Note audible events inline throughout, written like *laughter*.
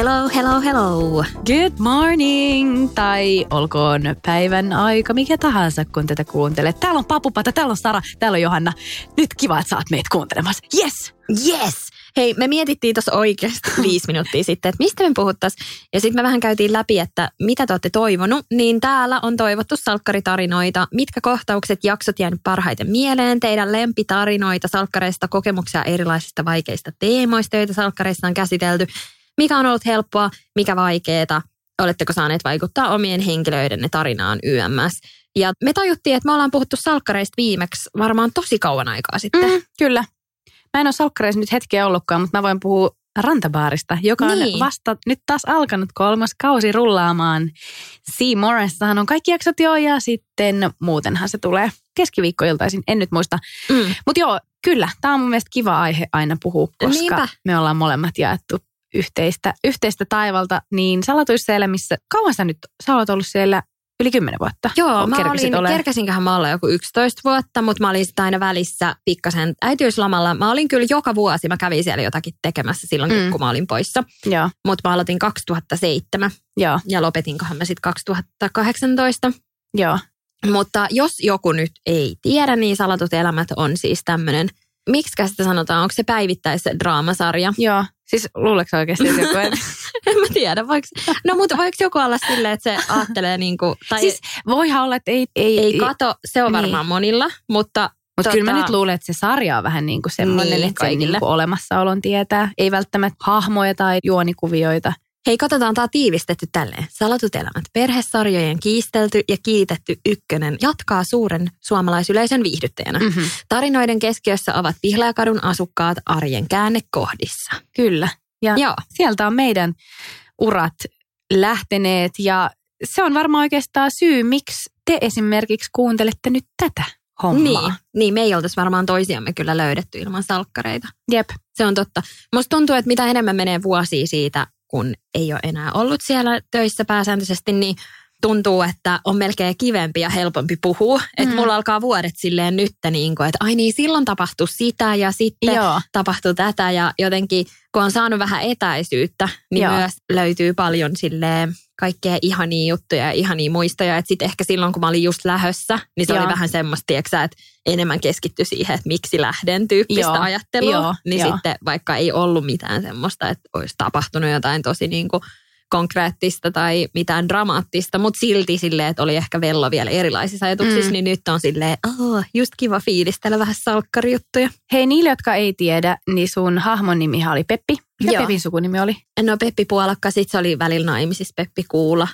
Hello, hello, hello. Good morning, tai olkoon päivän aika mikä tahansa, kun tätä kuuntelet. Täällä on Papupata, täällä on Sara, täällä on Johanna. Nyt kiva, että sä oot meitä kuuntelemassa. Yes! Yes! Hei, me mietittiin tuossa oikeasti *laughs* viisi minuuttia sitten, että mistä me puhuttaisiin. Ja sitten me vähän käytiin läpi, että mitä te olette toivonut. Niin täällä on toivottu salkkaritarinoita. Mitkä kohtaukset, jaksot jäänyt parhaiten mieleen? Teidän lempitarinoita salkkareista, kokemuksia erilaisista vaikeista teemoista, joita salkkareissa on käsitelty. Mikä on ollut helppoa, mikä vaikeeta? Oletteko saaneet vaikuttaa omien henkilöidenne tarinaan YMS? Ja me tajuttiin, että me ollaan puhuttu salkkareista viimeksi varmaan tosi kauan aikaa sitten. Mm, kyllä. Mä en ole salkkareissa nyt hetkeä ollutkaan, mutta mä voin puhua Rantabaarista, joka on Niin. vasta nyt taas alkanut kolmas kausi rullaamaan. Seymouressahan on kaikki jaksot jo ja sitten muutenhan se tulee keskiviikkoiltaisin, en nyt muista. Mm. Mutta joo, kyllä, tämä on mun mielestä kiva aihe aina puhua, koska Niinpä. me ollaan molemmat jaettu yhteistä, yhteistä taivalta. Niin salatuissa elämissä, kauan sä nyt, sä olet ollut siellä yli kymmenen vuotta. Joo, mä olin, olemaan. kerkäsinköhän mä olla joku 11 vuotta, mutta mä olin sitten aina välissä pikkasen äitiyslomalla. Mä olin kyllä joka vuosi, mä kävin siellä jotakin tekemässä silloin, Mm. kun mä olin poissa. Joo, Mutta mä aloitin 2007 joo, ja lopetinkohan mä sitten 2018. joo. Mutta jos joku nyt ei tiedä, niin Salatut elämät on siis tämmöinen, miksi sitä sanotaan, onko se päivittäis draamasarja? Joo, siis luuleeko oikeasti että joku, että *laughs* En mä tiedä, voiko, no mutta voiko joku olla silleen, että se ajattelee niin kuin, tai Siis voihan olla, että ei... Ei, ei kato, se on Niin. varmaan monilla, mutta Mutta kyllä mä tota- nyt luulen, että se sarja on vähän niin kuin semmoinen, Niin, että se kaikille. niin kuin olemassaolon tietää. Ei välttämättä hahmoja tai juonikuvioita. Hei, katsotaan, tämä tiivistetty tälleen. Salatut elämät, perhesarjojen kiistelty ja kiitetty ykkönen jatkaa suuren suomalaisyleisön viihdyttäjänä. Mm. Mm-hmm. Tarinoiden keskiössä ovat Pihlajakadun asukkaat arjen käännekohdissa. Kyllä. Ja Joo, sieltä on meidän urat lähteneet ja se on varmaan oikeastaan syy, miksi te esimerkiksi kuuntelette nyt tätä hommaa. niin, niin me ei oltaisi varmaan toisiamme kyllä löydetty ilman salkkareita. Jep. Se on totta. Musta tuntuu, että mitä enemmän menee vuosia siitä, kun ei ole enää ollut siellä töissä pääsääntöisesti, niin tuntuu, että on melkein kivempi ja helpompi puhua. Että Mm. mulla alkaa vuodet silleen nyt, niin kuin, että ai niin, silloin tapahtui sitä ja sitten Joo. tapahtui tätä. Ja jotenkin, kun on saanut vähän etäisyyttä, niin Joo. myös löytyy paljon silleen kaikkea ihania juttuja ja ihania muistoja. Että sitten ehkä silloin, kun mä olin just lähössä, niin se Joo. oli vähän semmoista, tiiäksä, että enemmän keskitty siihen, että miksi lähden tyyppistä Joo. ajattelua. Joo, niin joo. sitten vaikka ei ollut mitään semmoista, että olisi tapahtunut jotain tosi niin kuin konkreettista tai mitään dramaattista, mutta silti silleen, että oli ehkä vello vielä erilaisissa ajatuksissa, Mm. niin nyt on silleen, oh, just kiva fiilistellä vähän salkkarijuttuja. Hei niille, jotka ei tiedä, niin sun hahmon nimihan oli Peppi. Mikä Joo. Pepin sukunimi oli? No Peppi Puolakka, sit se oli välillä naimisissa Peppi Kuula.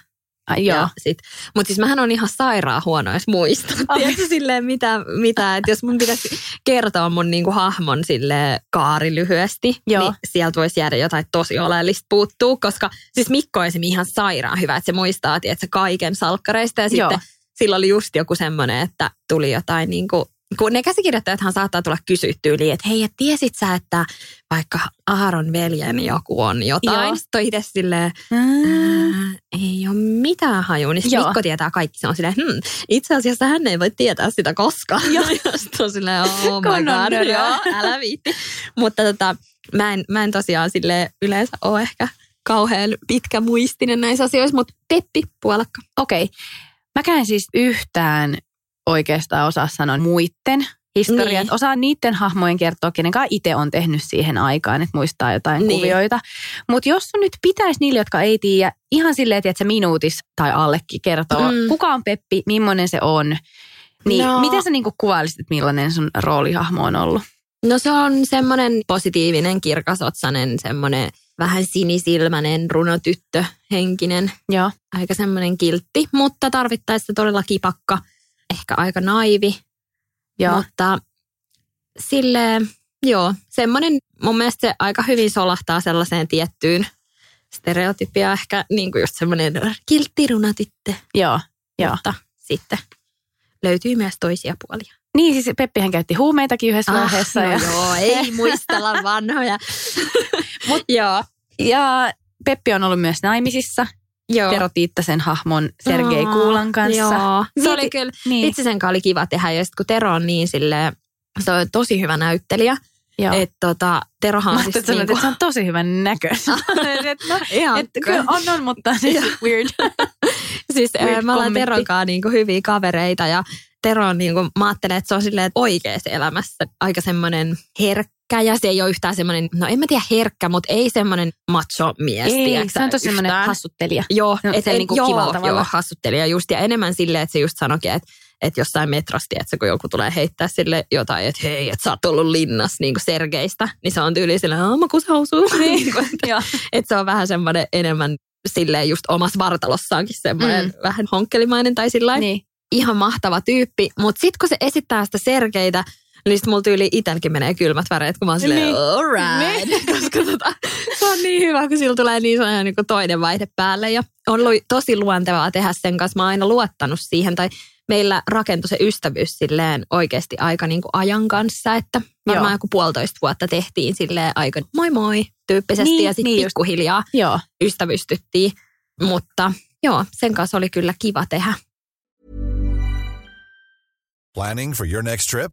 Ai, joo. Ja sit, mutta siis mähän on ihan sairaan huonoissa muistaa. Ai. Tiedätkö silleen mitä, mitä että jos mun pitäisi kertoa mun niinku hahmon sille kaari lyhyesti, Joo. niin sieltä voisi jäädä jotain tosi oleellista puuttuu, koska siis Mikko on esimerkiksi ihan sairaan hyvä, että se muistaa tiedätkö, kaiken salkkareista ja Joo. sitten sillä oli just joku semmoinen, että tuli jotain niin kuin, kun ne käsikirjoittajathan saattaa tulla kysyä tyyliin, että hei, et tiesit sä, että vaikka Aaron veljen joku on jotain. Joo. Sitten on itse silleen, Ää, ei ole mitään hajua. Niin Joo. Mikko tietää kaikki. Se on silleen, hmm, itse asiassa hän ei voi tietää sitä koskaan. Joo. *laughs* Ja sit on silleen, oh my god, nörö. joo, älä viitti. Mutta tota, mä, en, mä en tosiaan sille yleensä ole ehkä kauhean pitkä muistinen näissä asioissa, mutta Peppi Puolakka. Okei. Okay. Mäkään siis yhtään oikeastaan osaa sanoa muiden historiat. Niin. Osaa niiden hahmojen kertoa, kenen kanssa itse on tehnyt siihen aikaan, että muistaa jotain Niin. kuvioita. Mutta jos sun nyt pitäisi niille, jotka ei tiedä, ihan silleen, että sä minuutis tai allekin kertoa, Mm. kuka on Peppi, millainen se on, niin no. miten sä niinku kuvailisit, että millainen sun roolihahmo on ollut? No se on semmoinen positiivinen, kirkasotsainen, semmoinen vähän sinisilmäinen runotyttö henkinen, Joo. aika semmoinen kiltti, mutta tarvittaessa todella kipakka, ehkä aika naivi, Joo. mutta silleen, joo, semmoinen mun mielestä se aika hyvin solahtaa sellaiseen tiettyyn stereotypia ehkä niin kuin just semmoinen kiltti runotyttö, Joo. Joo. mutta sitten löytyy myös toisia puolia. Niin siis Peppihän käytti huumeitakin yhdessä Ah, vaiheessa. no ja, joo, ei muistella vanhoja. *laughs* Mut, joo, ja Peppi on ollut myös naimisissa joo. Tero Tiittasen hahmon Sergei Aa, Kuulan kanssa. Joo, se oli kyllä, Niin. itse sen oli kiva tehdä. Ja sitten kun Tero on niin silleen, se on tosi hyvä näyttelijä. Joo. Että tota, Terohan on siis että, niinku, että se on tosi hyvän näköinen. *laughs* Et no, *laughs* ihan, et, kyllä on, on, mutta siis weird. *laughs* siis weird me ollaan. Teron kanssa niinku hyviä kavereita ja Tero on niinku, mä ajattelen, että se on silleen että oikeassa elämässä aika semmoinen herkkä ja se ei ole yhtään semmoinen, no en mä tiedä herkkä, mutta ei semmoinen macho mies. Ei, tiedätkö se on tosi semmoinen hassuttelija. Joo, No, et, se et, niinku joo, joo, hassuttelija just. Ja enemmän silleen, että se just sanoikin, että että jossain metrosti, että kun joku tulee heittää sille jotain, että hei, että sä oot ollut linnas niin kuin Sergeistä, niin se on tyyli silleen, aah, mä kusausuu. *laughs* Niin kuin, että, että se on vähän semmoinen enemmän silleen just omassa vartalossaankin semmoinen Mm. mm. vähän honkkelimainen tai sillä Niin. ihan mahtava tyyppi. Mutta sitten kun se esittää sitä Sergeitä, niin sitten mulla tyyli itselläkin menee kylmät väreet, kun mä oon silleen, Niin. all right. *laughs* Koska tota, se on niin hyvä, kun sillä tulee niin sellainen niin kuin toinen vaihde päälle. Ja on ollut tosi luontevaa tehdä sen kanssa. Mä oon aina luottanut siihen. Tai meillä rakentui se ystävyys silleen oikeasti aika niin kuin ajan kanssa. Että varmaan Joo. joku puolitoista vuotta tehtiin silleen aika moi moi tyyppisesti. Niin, ja sitten niin niin just. pikkuhiljaa Joo. ystävystyttiin. Mutta joo, sen kanssa oli kyllä kiva tehdä. Planning for your next trip?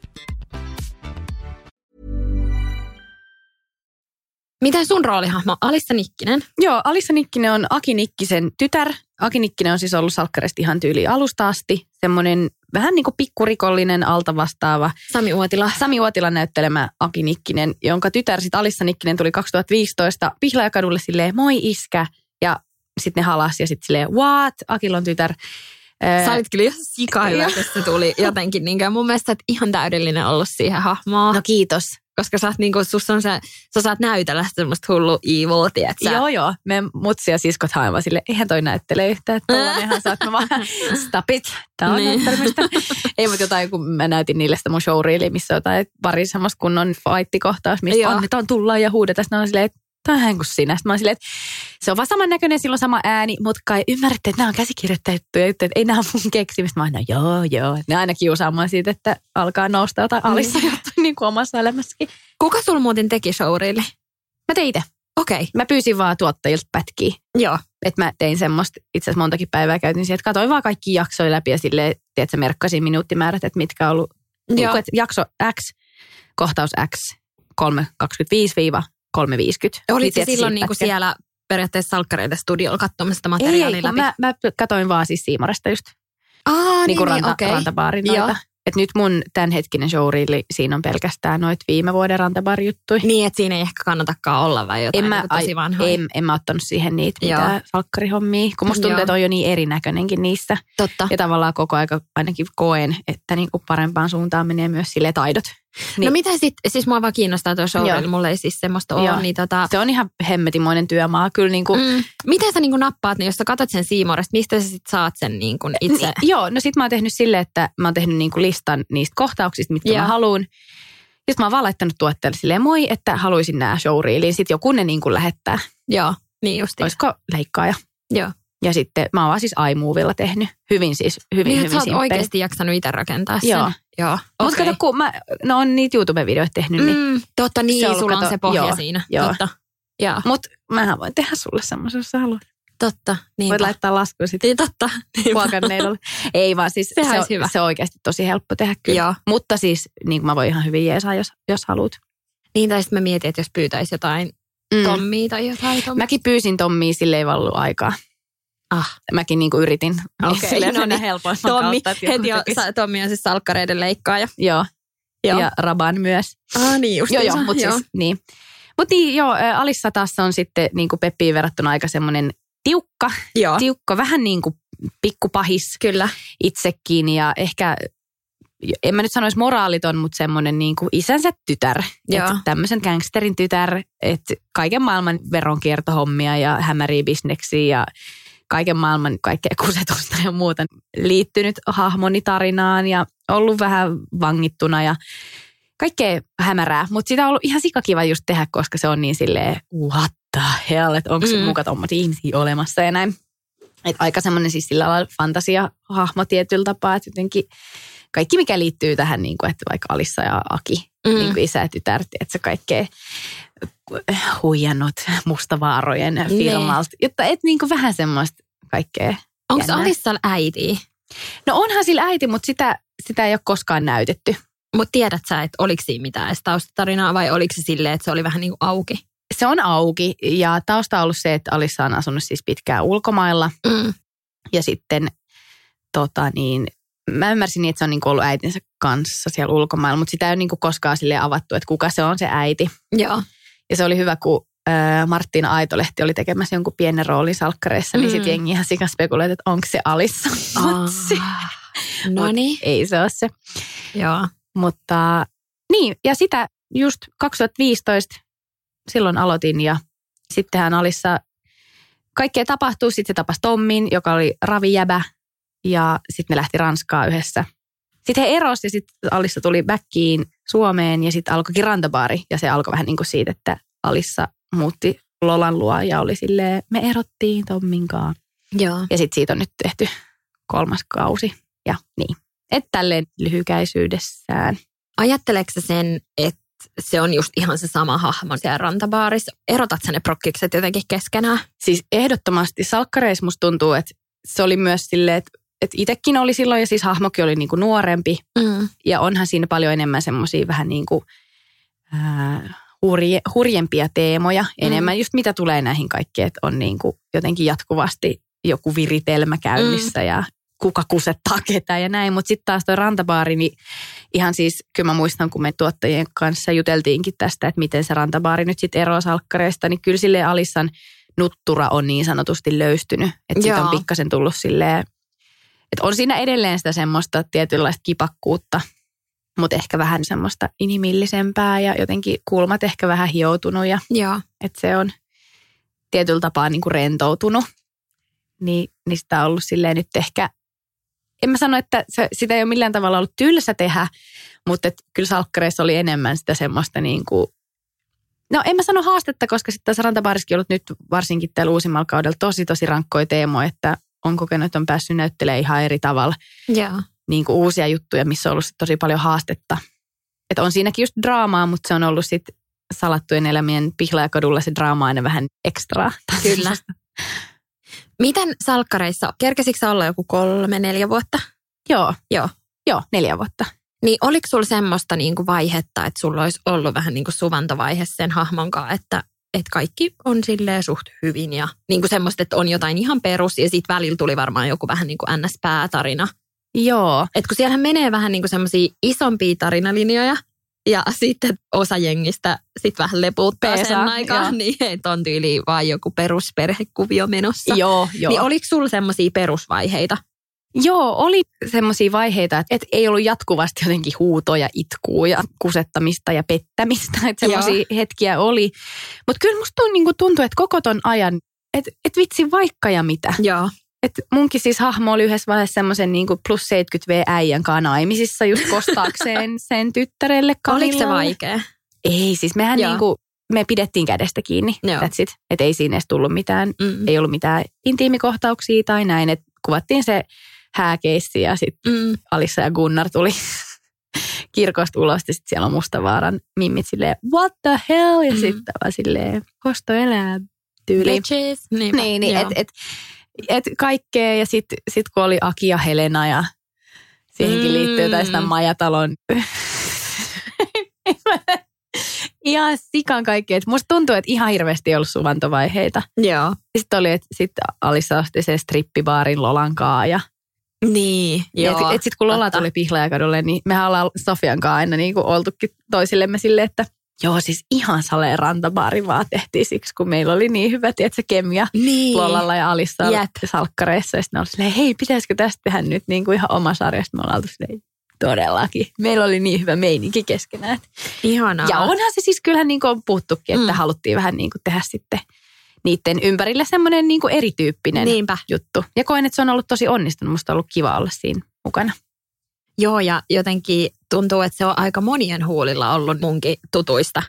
Miten sun roolihahmo? Alissa Nikkinen. Joo, Alissa Nikkinen on Aki Nikkisen tytär. Aki Nikkinen on siis ollut salkkarista ihan tyyli alusta asti. Semmoinen vähän niin kuin pikkurikollinen alta vastaava. Sami Uotila. Sami Uotilan näyttelemä Aki Nikkinen, jonka tytär sitten Alissa Nikkinen tuli 2015 Pihlajakadulle silleen moi iskä. Ja sitten ne halas ja sitten silleen what? Akilla on tytär. Sä olit kyllä ihan sika hyvä, kun se tuli jotenkin. Niin mun mielestä sä ihan täydellinen ollut siihen hahmoon. No kiitos. Koska sä, oot, niin kuin, sus on se, sä saat näytellä semmoista hullu evil, tiedätkö? Joo, joo. Me mutsi ja siskot haen vaan sille, eihän toi näyttele yhtään, että tollanenhan *laughs* sä oot. Vaan, stop it. Tää on Niin. Ei, mutta jotain, kun mä näytin niille sitä mun showreeli, missä on jotain pari semmoista kunnon fight-kohtaus, mistä Joo. annetaan tulla ja huudetaan. Sitten on silleen, että tähän kuin sinä. Sitten mä silleen, että se on vaan samannäköinen, silloin sama ääni, mutta kai ymmärrätte, että nämä on käsikirjoitettuja juttuja, että ei nämä mun keksimistä. Mä aina, no joo, joo. Ne aina kiusaamaan siitä, että alkaa nousta jotain niin. alissa mm. juttu niin kuin omassa elämässäkin. Kuka sul muuten teki showreille? Mä tein itse. Okei. Okay. Mä pyysin vaan tuottajilta pätkiä. Joo. Että mä tein semmoista, itse asiassa montakin päivää käytin siihen, että katsoin vaan kaikki jaksoja läpi ja silleen, tiedätkö, merkkasin minuuttimäärät, että mitkä on ollut, niin Joo. Niin, jakso X, kohtaus X, 3.25 350. Oli se silloin niin kuin siellä periaatteessa salkkareiden studiolla katsomassa materiaalia ei, läpi? Mä, mä katoin vaan siis Siimaresta just. Aa, niin, kuin niin, ranta, okay. rantabaarin noita. Et nyt mun tämänhetkinen showreeli, siinä on pelkästään noit viime vuoden rantabarjuttuja. Niin, että siinä ei ehkä kannatakaan olla vai jotain en mä, niin tosi vanhaa. En, en mä ottanut siihen niitä Joo. mitään salkkarihommia, kun musta tuntuu, että on jo niin erinäköinenkin niissä. Totta. Ja tavallaan koko aika ainakin koen, että niinku parempaan suuntaan menee myös sille taidot. No Niin. mitä sitten, siis mua vaan kiinnostaa tuo showreel, mulla ei siis semmoista ole, niin tota, Se on ihan hemmetimoinen työmaa. Kyllä niinku, mm. miten sä niin kuin nappaat, niin jos sä katsot sen Siimoresta, mistä sä sitten saat sen niin kuin itse? Ni, joo, no sit mä oon tehnyt silleen, että mä oon tehnyt niinku listan niistä kohtauksista, mitkä Joo. mä haluan. Sitten mä oon vaan laittanut tuotteelle silleen, moi, että haluaisin nämä showreeliin. Sitten joku ne niinku lähettää. Joo, niin justi. Olisiko leikkaaja? Joo. Ja sitten mä oon vaan siis iMovilla tehnyt. Hyvin siis, hyvin, Niin, hyvin sä oot oikeasti jaksanut itse rakentaa sen. Joo. Joo. Mutta okei. kato, kun mä, no on niitä YouTube-videoita tehnyt, niin. Mm, totta, niin, Se on sulla on kato, se pohja joo, siinä. joo. Totta. Joo, Mutta mähän voin tehdä sulle semmoisen, jos sä haluat. totta. Niin Voit laittaa laskun sitten Niin, totta. Niinpä. huokanneidolle. Ei vaan siis Sehän se, on, hyvä. se on oikeasti tosi helppo tehdä kyllä. Joo. Mutta siis niin mä voin ihan hyvin jeesaa, jos, jos haluat. Niin, tai sitten mä mietin, että jos pyytäisi jotain Mm. Tommia tai jotain Tommia. Mäkin pyysin Tommia, sille ei vallu aikaa. Ah. Mäkin niinku yritin. Okei, *laughs* Silleen no niin. helpoimman Tommi, kautta, heti tekisi. sa, Tommi on siis salkkareiden leikkaaja. Joo. Joo. Ja Raban myös. Ah, niin just Joo, joo, mutta siis, niin. Mut niin, joo, Alissa taas on sitten niin kuin Peppiin verrattuna aika semmoinen tiukka, joo. tiukka, vähän niin kuin pikkupahis Kyllä. itsekin ja ehkä, en mä nyt sanoisi moraaliton, mutta semmoinen niin kuin isänsä tytär. Että tämmöisen gangsterin tytär, että kaiken maailman veronkiertohommia ja hämäriä bisneksiä ja kaiken maailman kaikkea kusetusta ja muuta liittynyt hahmoni tarinaan ja ollut vähän vangittuna ja kaikkea hämärää. Mutta sitä on ollut ihan sikakiva just tehdä, koska se on niin silleen, what the hell, että onko se Mm. muka tommosia ihmisiä olemassa ja näin. Et aika semmoinen siis sillä lailla fantasiahahmo tietyllä tapaa, että jotenkin kaikki mikä liittyy tähän, niin kuin, että vaikka Alissa ja Aki, mm. niin kuin isä ja tytär, että se kaikkea huijannut mustavaarojen Ne. firmalta, jotta et niin kuin vähän semmoista kaikkea. Onko. Alissalla äiti? No onhan sillä äiti, mutta sitä, sitä ei ole koskaan näytetty. Mutta tiedät sä, että oliko siinä mitään edes taustatarinaa vai oliko se silleen, että se oli vähän niin kuin auki? Se on auki ja tausta on ollut se, että Alissa on asunut siis pitkään ulkomailla Mm. ja sitten tota niin, mä ymmärsin niin, että se on niin ollut äitinsä kanssa siellä ulkomailla, mutta sitä ei ole niin koskaan sille avattu, että kuka se on se äiti. Joo. Ja se oli hyvä, kun äh, Marttiina Aitolehti oli tekemässä jonkun pienen roolin salkkareissa, niin Mm. sitten jengi ihan spekuloiti, että onko se Alissa. Mut se- No niin. Ei se ole se. Joo. Mutta niin, ja sitä just 2015 silloin aloitin ja sittenhän Alissa kaikkea tapahtuu. Sitten se tapasi Tommin, joka oli ravijäbä ja sitten ne lähti Ranskaa yhdessä. Sitten he erosi ja sitten Alissa tuli backiin Suomeen ja sitten alkoikin rantabaari. Ja se alkoi vähän niin kuin siitä, että Alissa muutti Lolan luo ja oli silleen, me erottiin Tomminkaan. Joo. Ja sitten siitä on nyt tehty kolmas kausi. Ja niin, että tälleen lyhykäisyydessään. Ajatteleeko sen, että se on just ihan se sama hahmo siellä rantabaarissa? Erotat sä ne prokkikset jotenkin keskenään? Siis ehdottomasti salkkareissa musta tuntuu, että se oli myös silleen, että, että itsekin oli silloin ja siis hahmokin oli niinku nuorempi. Mm. Ja onhan siinä paljon enemmän semmoisia vähän niin kuin ää, hurje, hurjempia teemoja. Mm. Enemmän just mitä tulee näihin kaikkeen, että on niin kuin jotenkin jatkuvasti joku viritelmä käynnissä Mm. ja kuka kusettaa ketä ja näin. Mutta sitten taas tuo rantabaari, niin ihan siis, kyllä mä muistan, kun me tuottajien kanssa juteltiinkin tästä, että miten se rantabaari nyt sitten eroaa salkkareista, niin kyllä sille Alissan nuttura on niin sanotusti löystynyt. Että siitä on pikkasen tullut silleen, että on siinä edelleen sitä semmoista tietynlaista kipakkuutta, mutta ehkä vähän semmoista inhimillisempää ja jotenkin kulmat ehkä vähän hioutunut ja Joo. että se on tietyllä tapaa niin kuin rentoutunut. Niin, niin sitä on ollut silleen nyt ehkä, en mä sano, että se, sitä ei ole millään tavalla ollut tylsä tehdä, mutta et kyllä salkkareissa oli enemmän sitä semmoista niin kuin, no en mä sano haastetta, koska sitten tässä Rantabaariskin ollut nyt varsinkin tällä uusimmalla kaudella tosi tosi rankkoja teemoja, että on kokenut, että on päässyt näyttelemään ihan eri tavalla Joo. niin kuin uusia juttuja, missä on ollut sit tosi paljon haastetta. Että on siinäkin just draamaa, mutta se on ollut sitten salattujen elämien pihlajakadulla se draama aina vähän ekstraa. Kyllä. Miten salkkareissa, kerkesikö olla joku kolme, neljä vuotta? Joo, Joo. joo, neljä vuotta. Niin oliko sulla semmoista niin kuin vaihetta, että sulla olisi ollut vähän niin kuin suvantovaihe sen hahmon kanssa, että, että kaikki on silleen suht hyvin ja niin kuin semmoista, että on jotain ihan perus ja sitten välillä tuli varmaan joku vähän niin kuin NS-päätarina. Joo, Että kun siellähän menee vähän niin kuin semmoisia isompia tarinalinjoja ja sitten osa jengistä sitten vähän lepuuttaa sen Peesaa, aikaa, joo. niin että on tyyli vaan joku perusperhekuvio menossa. joo, joo. Niin oliko sulla semmoisia perusvaiheita? Joo, oli semmoisia vaiheita, että et ei ollut jatkuvasti jotenkin huutoja, itkua ja kusettamista ja pettämistä. Että semmoisia hetkiä oli. Mutta kyllä musta niinku tuntui, että koko ton ajan, että et vitsi vaikka ja mitä. Joo. Et munkin siis hahmo oli yhdessä vaiheessa semmoisen niinku plus 70 V äijän kanssa naimisissa just kostaakseen *laughs* sen tyttärelle Oliko se vaikea? Ei, siis mehän Joo. niinku, me pidettiin kädestä kiinni. Joo. That's it. Et ei siinä edes tullut mitään, Mm. ei ollut mitään intiimikohtauksia tai näin. Et kuvattiin se hääkeissi ja sitten Mm. Alissa ja Gunnar tuli *laughs* kirkosta ulos ja sitten siellä on Mustavaaran mimmit silleen, what the hell? Ja Mm. sitten vaan silleen, kosto elää tyyli. Bitches. Niinpä. Niin, niin Joo. et, et, et kaikkea ja sitten sit kun oli Aki ja Helena ja siihenkin Mm. liittyy jotain sitä Majatalon *laughs* ihan sikan kaikkea. Et musta tuntuu, että ihan hirveästi ei ollut suvantovaiheita. Joo. Sitten oli, että sitten Alissa osti se strippibaarin Lolankaa ja Niin, joo. et, et sitten kun Lola totta. tuli Pihlajakadulle, niin mehän ollaan Sofian kanssa aina niin kuin oltukin toisillemme silleen, että joo siis ihan saleen rantabaari vaan tehtiin siksi, kun meillä oli niin hyvä, tiedätkö, kemia Niin. Lolalla ja Alissa Jep. salkkareissa. Ja sitten oli silleen, hei, pitäisikö tästä tehdä nyt niin kuin ihan oma sarja? Sitten me ollaan oltu silleen, todellakin. Meillä oli niin hyvä meininki keskenään. Ihanaa. Ja onhan se siis kyllähän niin kuin on puhuttukin, että Mm. haluttiin vähän niin kuin tehdä sitten niiden ympärille semmoinen niin kuin erityyppinen Niinpä. juttu. Ja koen, että se on ollut tosi onnistunut. Musta on ollut kiva olla siinä mukana. Joo, ja jotenkin tuntuu, että se on aika monien huulilla ollut munkin tutuista.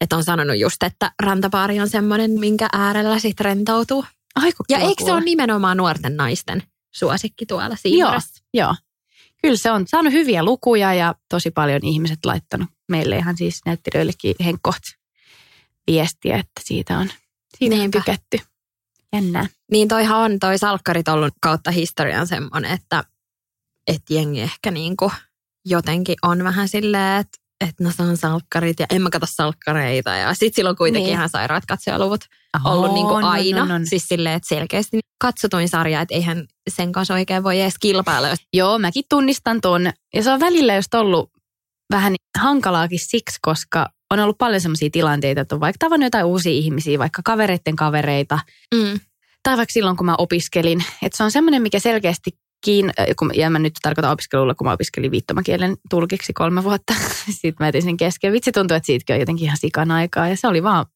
Että on sanonut just, että rantapaari on semmoinen, minkä äärellä sit rentoutuu. Aiku Ja eikö se ole nimenomaan nuorten naisten suosikki tuolla Joo, Siimarassa? joo. Kyllä se on saanut hyviä lukuja ja tosi paljon ihmiset laittanut meille ihan siis näyttelijöillekin henkkoht viestiä, että siitä on, siitä on Niinpä. tykätty. Jännää. Niin toihan on toi salkkarit ollut kautta historian semmoinen, että, että jengi ehkä niinku jotenkin on vähän silleen, että että no se on salkkarit ja en mä katso salkkareita. Ja sit silloin kuitenkin Niin. ihan sairaat katsojaluvut ollut niinku On, on, aina. on, on. Siis silleen, että selkeästi katsotuin sarja, että eihän sen kanssa oikein voi edes kilpailla. Joo, mäkin tunnistan ton. Ja se on välillä just ollut vähän hankalaakin siksi, koska on ollut paljon sellaisia tilanteita, että on vaikka tavannut jotain uusia ihmisiä, vaikka kavereiden kavereita, Mm. tai vaikka silloin, kun mä opiskelin. Että se on semmoinen, mikä selkeästi kiin, äh, kun, ja mä nyt tarkoitan opiskelulla, kun mä opiskelin viittomakielen tulkiksi kolme vuotta. *laughs* Sitten mä jätin sen kesken. Vitsi tuntuu, että siitäkin on jotenkin ihan sikan aikaa. Ja se oli vaan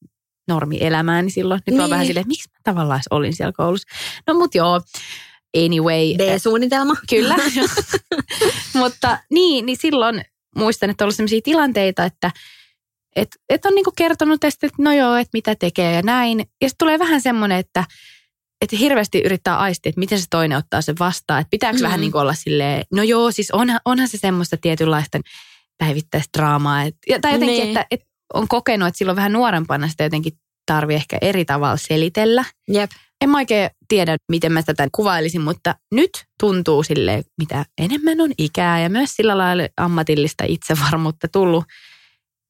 normi elämääni silloin. Nyt niin. Niin. vähän silleen, että miksi mä tavallaan olin siellä koulussa. No mut joo, anyway. D-suunnitelma. *laughs* Kyllä. *laughs* Mutta niin, niin silloin muistan, että on ollut sellaisia tilanteita, että et, et on niinku kertonut tästä, että no joo, että mitä tekee ja näin. Ja sitten tulee vähän semmoinen, että että hirveästi yrittää aistia, että miten se toinen ottaa sen vastaan. Että pitääkö mm. Vähän niin olla silleen, no joo, siis onhan, onhan se semmoista tietynlaista päivittäistä draamaa. Et, ja, tai jotenkin, Niin. että, että on kokenut, että silloin vähän nuorempana sitä jotenkin tarvii ehkä eri tavalla selitellä. Jep. En mä oikein tiedä, miten mä tätä kuvailisin, mutta nyt tuntuu sille, mitä enemmän on ikää ja myös sillä lailla ammatillista itsevarmuutta tullut,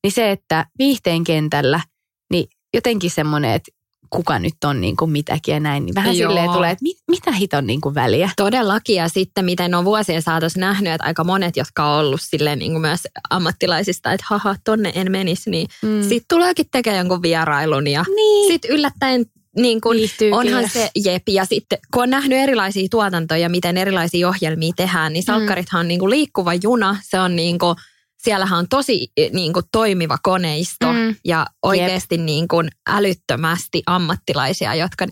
niin se, että viihteen kentällä, niin jotenkin semmoinen, että kuka nyt on niin kuin mitäkin ja näin, niin vähän Joo. silleen tulee, että mit, mitä hiton niin kuin väliä. Todellakin ja sitten miten on vuosien saatossa nähnyt, että aika monet, jotka on ollut silleen niin kuin myös ammattilaisista, että haha, tonne en menisi, niin Mm. sitten tuleekin tekemään jonkun vierailun ja niin. sitten yllättäen niin kun, onhan se jep. Ja sitten kun on nähnyt erilaisia tuotantoja, miten erilaisia ohjelmia tehdään, niin salkkarithan on niin kuin liikkuva juna. Se on niin kuin, siellähän on tosi niin kuin toimiva koneisto Mm. ja oikeasti niin kuin älyttömästi ammattilaisia, jotka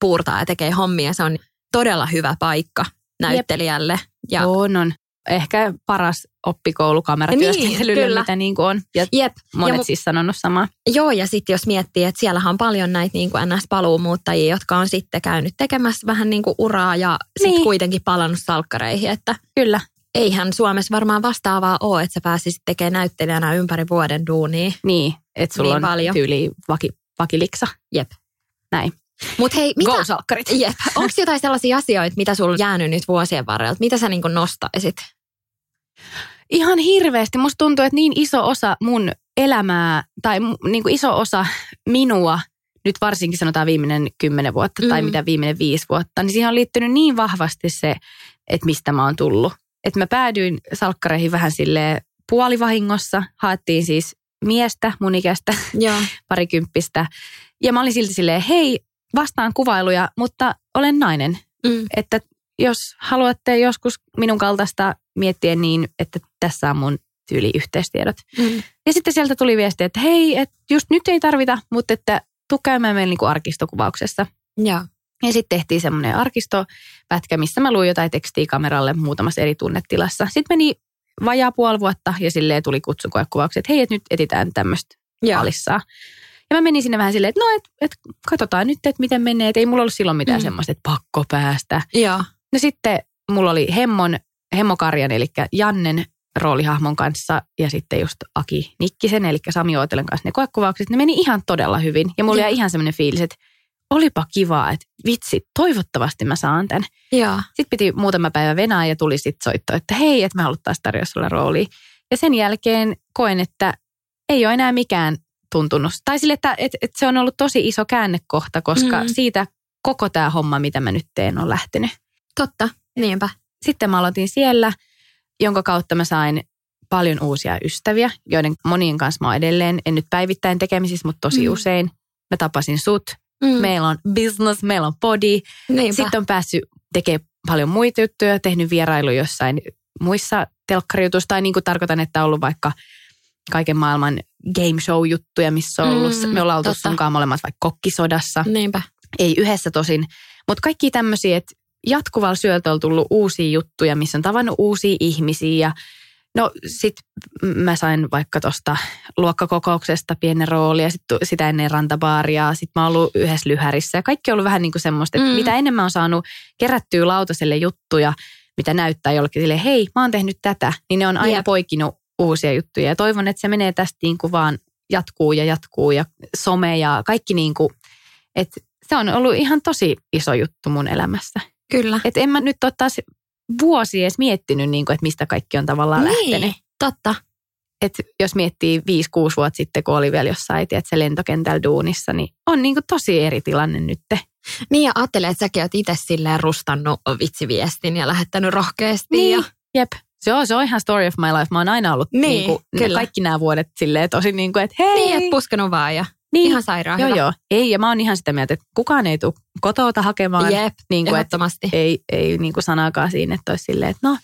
puurtaa ja tekee hommia. Se on todella hyvä paikka näyttelijälle. Ja On, on. Ehkä paras oppikoulukameratyöskentely, Niin, kyllä. mitä niin kuin on. Ja Jep. monet ja mu- siis sanonut samaa. Joo, ja sitten jos miettii, että siellähän on paljon näitä niin kuin NS-paluumuuttajia, jotka on sitten käynyt tekemässä vähän niin kuin uraa ja sitten Niin. kuitenkin palannut salkkareihin, että Kyllä. Eihän Suomessa varmaan vastaavaa ole, että sä pääsisit tekemään näyttelijänä ympäri vuoden duunia. Niin, että sulla Niin on paljon. tyyli vaki, vakiliksa. Jep. Näin. Mutta hei, mitä, jep, *laughs* onko jotain sellaisia asioita, mitä sulla on jäänyt nyt vuosien varrella? Mitä sä niin nostaisit? Ihan hirveästi. Musta tuntuu, että niin iso osa mun elämää tai niin kuin iso osa minua, nyt varsinkin sanotaan viimeinen kymmenen vuotta tai Mm. mitä viimeinen viisi vuotta, niin siihen on liittynyt niin vahvasti se, että mistä mä oon tullut. Että mä päädyin salkkareihin vähän sille puolivahingossa. Haettiin siis miestä, mun ikäistä, *laughs* Joo. parikymppistä. Ja mä olin silti silleen, hei, vastaan kuvailuja, mutta olen nainen. Mm. Että jos haluatte joskus minun kaltaista miettiä niin, että tässä on mun tyyli yhteistiedot. Mm. Ja sitten sieltä tuli viesti, että hei, että just nyt ei tarvita, mutta että tuu käymään meillä niin kuin arkistokuvauksessa. Joo. Ja sitten tehtiin semmoinen arkistopätkä, missä mä luin jotain tekstiä kameralle muutamassa eri tunnetilassa. Sitten meni vajaa puoli vuotta ja silleen tuli kutsukoekuvaukset, että hei, että nyt etitään tämmöistä alissaa. Ja mä menin sinne vähän silleen, että no, et, et katsotaan nyt, että miten menee. Et ei mulla ollut silloin mitään mm. semmoista, että pakko päästä. Joo. No sitten mulla oli Hemmon, Hemmokarjan, eli Jannen roolihahmon kanssa ja sitten just Aki Nikkisen, eli Sami Ootelen kanssa ne koekuvaukset. Ne meni ihan todella hyvin ja mulla Joo. oli ihan semmoinen fiilis, että olipa kiva, että vitsi, toivottavasti mä saan tämän. Joo. Sitten piti muutama päivä venää ja tuli sitten soitto, että hei, että me haluttaisiin tarjota sulle roolia. Ja sen jälkeen koen, että ei ole enää mikään tuntunut. Tai sille, että, että, että se on ollut tosi iso käännekohta, koska Mm. siitä koko tämä homma, mitä mä nyt teen, on lähtenyt. Totta. Niinpä. Sitten mä aloitin siellä, jonka kautta mä sain paljon uusia ystäviä, joiden monien kanssa mä oon edelleen, en nyt päivittäin tekemisissä, mutta tosi mm. usein. Mä tapasin sut, Mm. meillä on business, meillä on body, Niinpä. sitten on päässyt tekemään paljon muita juttuja, tehnyt vierailu jossain muissa telkkarijutuissa, tai niin kuin tarkoitan, että on ollut vaikka kaiken maailman game show-juttuja, missä on ollut. Mm, Me ollaan oltu totta. sunkaan molemmat vaikka kokkisodassa, Niinpä. ei yhdessä tosin. Mutta kaikki tämmöisiä, että jatkuvalla syöltä on tullut uusia juttuja, missä on tavannut uusia ihmisiä ja No sit mä sain vaikka tuosta luokkakokouksesta pienen rooli ja sit, sitä ennen rantabaaria. Sitten mä oon ollut yhdessä lyhärissä ja kaikki on ollut vähän niin kuin semmoista, että Mm. mitä enemmän on saanut kerättyä lautaselle juttuja, mitä näyttää jollekin sille, hei mä oon tehnyt tätä, niin ne on aina Jep. poikinut uusia juttuja. Ja toivon, että se menee tästä niin kuin vaan jatkuu ja jatkuu ja some ja kaikki niin kuin, että se on ollut ihan tosi iso juttu mun elämässä. Kyllä. Että en mä nyt ole taas vuosi edes miettinyt, niin kuin, että mistä kaikki on tavallaan lähtenyt. Niin. Totta. että jos miettii 5-6 vuotta sitten, kun oli vielä jossain tiedätkö, lentokentällä duunissa, niin on niin kuin tosi eri tilanne nyt. Niin ja ajattelee, että säkin oot itse silleen rustannut vitsiviestin ja lähettänyt rohkeasti. Niin, Ja, jep. Se on, se on ihan story of my life. Mä oon aina ollut Niin, niin, kuin, kaikki nämä vuodet silleen tosi niin kuin, että hei. niin, että puskenut vaan ja niin, ihan sairaan joo, hyvä. joo. Ei, ja mä oon ihan sitä mieltä, että kukaan ei tule kotouta hakemaan. Jep, niin kuin, että ei, ei niin kuin sanaakaan siinä, että olisi silleen, että no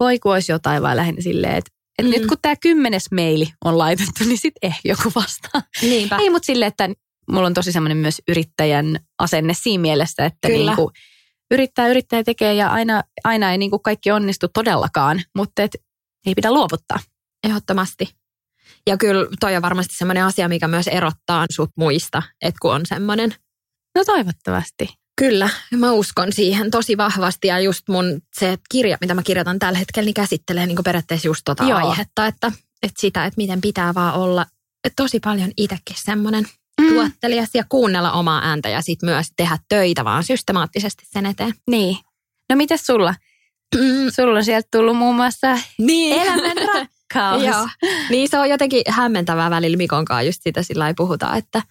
voi kun olisi jotain, vaan lähinnä silleen, että, että Mm. nyt kun tämä kymmenes meili on laitettu, niin sitten ehkä joku vastaa. Niinpä. Ei, mutta silleen, että mulla on tosi semmoinen myös yrittäjän asenne siinä mielessä, että Kyllä. niin kuin yrittää, yrittää tekee ja aina, aina ei niin kuin kaikki onnistu todellakaan, mutta et, ei pidä luovuttaa. Ehdottomasti. Ja kyllä toi on varmasti semmoinen asia, mikä myös erottaa sut muista, että kun on semmoinen. No toivottavasti. Kyllä, mä uskon siihen tosi vahvasti ja just mun se kirja, mitä mä kirjoitan tällä hetkellä, niin käsittelee niin periaatteessa just tota Joo. aihetta, että, että sitä, että miten pitää vaan olla että tosi paljon itsekin semmoinen Mm. tuottelias ja kuunnella omaa ääntä ja sitten myös tehdä töitä vaan systemaattisesti sen eteen. Niin. No mitäs sulla? Mm, Sulla on sieltä tullut muun muassa niin. elämän *laughs* rakkaus. Joo. Niin se on jotenkin hämmentävää välillä Mikon kanssa just sitä sillä puhutaan, että,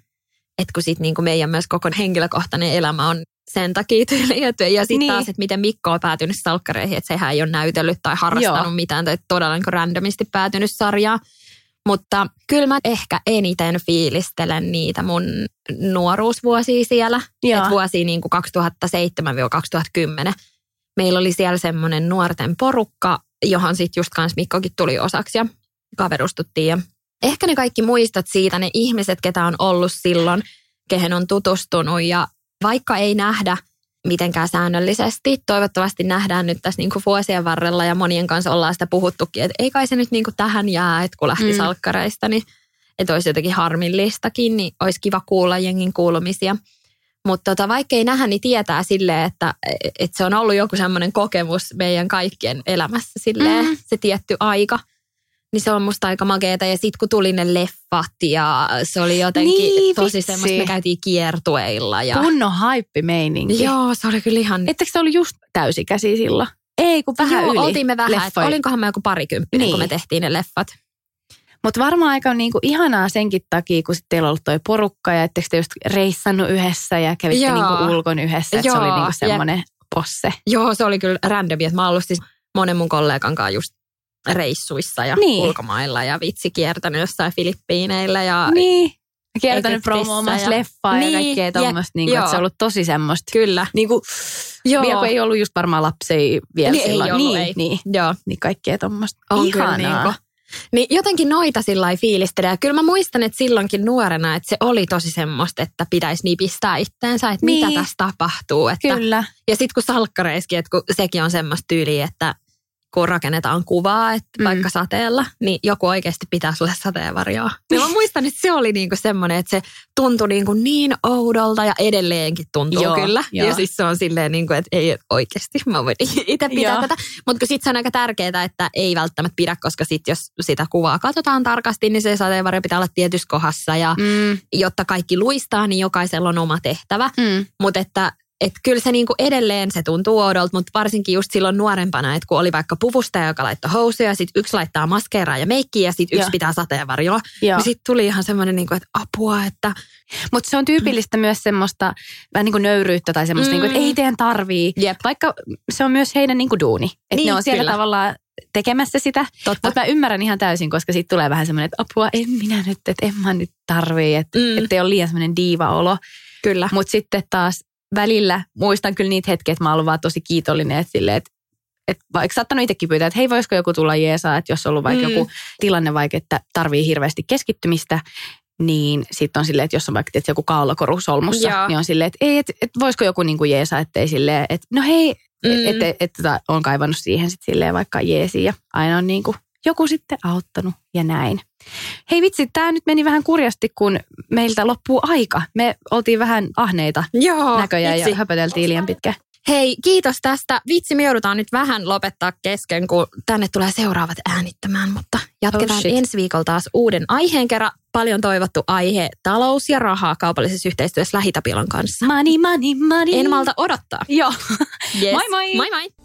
että kun sit niinku meidän myös koko henkilökohtainen elämä on sen takia tyyli. että- Ja sitten Niin. taas, että miten Mikko on päätynyt salkkareihin, että sehän ei ole näytellyt tai harrastanut Joo. mitään tai todella niin randomisti päätynyt sarjaan. Mutta kyllä mä ehkä eniten fiilistelen niitä mun nuoruusvuosia siellä. Joo. Et vuosia niin kuin 2007-2010. Meillä oli siellä semmoinen nuorten porukka, johon sitten just kans Mikkokin tuli osaksi ja kaverustuttiin. Ja ehkä ne kaikki muistat siitä, ne ihmiset, ketä on ollut silloin, kehen on tutustunut ja vaikka ei nähdä mitenkään säännöllisesti, toivottavasti nähdään nyt tässä niinku vuosien varrella ja monien kanssa ollaan sitä puhuttukin, että ei kai se nyt niinku tähän jää, että kun lähti Mm. salkkareista, niin että olisi jotenkin harmillistakin, niin olisi kiva kuulla jengin kuulumisia. Mutta tota, vaikka ei nähdä, niin tietää silleen, että, että se on ollut joku semmoinen kokemus meidän kaikkien elämässä silleen, Mm. mm. se tietty aika. Niin se on musta aika makeeta. Ja sitten kun tuli ne leffat ja se oli jotenkin Niin, tosi vitsi. semmoista, me käytiin kiertueilla. Ja... Kunnon haippi-meininki. Joo, se oli kyllä ihan... Ettekö se ollut just täysikäsi silloin? Ei, kun vähän Joo, yli. oltiin me vähän. leffoja. Olinkohan me joku parikymppinen, Niin. kun me tehtiin ne leffat. Mutta varmaan aika niinku ihanaa senkin takia, kun sitten teillä on ollut toi porukka ja ettekö te just reissannut yhdessä ja kävitte Joo. niinku ulkon yhdessä. Että se oli niinku semmoinen posse. Joo, se oli kyllä randomi, että mä oon ollut siis monen mun kollegan kanssa just reissuissa ja Niin. niin. ulkomailla ja vitsi kiertänyt jossain Filippiineillä ja Niin. Kiertänyt promoomassa ja- leffaa ja Niin, kaikkea jep, tuommoista. Niinku, että se on ollut tosi semmoista. kyllä. Niinku, Joo. vielä kun ei ollut just varmaan lapsia vielä Niin ei silloin. ollut, niin, ei. niin, Joo. niin kaikkea tuommoista. On kyllä Ihanaa. niinku. Niin jotenkin noita sillä fiilistelee. Ja kyllä mä muistan, että silloinkin nuorena, että se oli tosi semmoista, että pitäisi nipistää itteensä, että Niin. mitä tässä tapahtuu. Että, Kyllä. ja sitten kun salkkareiskin, että kun sekin on semmoista tyyliä, että kun rakennetaan kuvaa, että Mm. vaikka sateella, niin joku oikeasti pitää sulle sateenvarjoa. *laughs* Niin mä muistan, että se oli niinku semmoinen, että se tuntui niinku niin oudolta ja edelleenkin tuntuu Joo, kyllä. joo. Ja siis se on silleen, niinku, että ei oikeasti, mä voin *laughs* itse pitää Joo. tätä. Mutta sitten se on aika tärkeää, että ei välttämättä pidä, koska sitten jos sitä kuvaa katsotaan tarkasti, niin se sateenvarjo pitää olla tietyssä kohdassa. Ja Mm, jotta kaikki luistaa, niin jokaisella on oma tehtävä. mm. Mutta että et kyllä se niinku edelleen se tuntuu oudolta, mutta varsinkin just silloin nuorempana, että kun oli vaikka puvustaja, joka laittoi housuja, sitten yksi laittaa maskeeraa ja meikkiä ja sitten yksi Joo. pitää sateenvarjoa. Joo. Niin sitten tuli ihan semmoinen, niinku, että apua, että Mutta se on tyypillistä myös semmoista vähän niin kuin nöyryyttä tai semmoista, Mm. niin kuin, että ei teidän tarvii. Jep. Vaikka se on myös heidän niin kuin duuni. Että Niin, ne on siellä kyllä. tavallaan tekemässä sitä. Mutta mä ymmärrän ihan täysin, koska siitä tulee vähän semmoinen, että apua, en minä nyt, että en mä nyt tarvii. Että Mm. mm. ei ole liian semmoinen diiva-olo. Kyllä. Mutta sitten taas välillä muistan kyllä niitä hetkiä, että mä oon vaan tosi kiitollinen, että silleen, että et vaikka saattanut itsekin pyytää, että hei, voisiko joku tulla jeesaa, että jos on ollut vaikka Mm. joku tilanne vaikka, että tarvii hirveästi keskittymistä, niin sitten on silleen, että jos on vaikka tietysti joku kaulakoru solmussa, Joo. niin on silleen, että ei, että et voisiko joku niinku jeesaa, ettei silleen, että no hei, Mm. että et, et, tota, on kaivannut siihen sitten silleen vaikka jeesiin ja aina on niinku joku sitten auttanut ja näin. Hei vitsi, tämä nyt meni vähän kurjasti, kun meiltä loppuu aika. Me oltiin vähän ahneita Joo, näköjään vitsi. ja höpöteltiin liian pitkään. Hei, kiitos tästä. Vitsi, me joudutaan nyt vähän lopettaa kesken, kun tänne tulee seuraavat äänittämään, mutta jatketaan Oh ensi viikolla taas uuden aiheen kerran. Paljon toivottu aihe, talous ja rahaa kaupallisessa yhteistyössä Lähitapilan kanssa. Money, money, money. En malta odottaa. Joo. Yes. *laughs* Moi moi. Moi moi.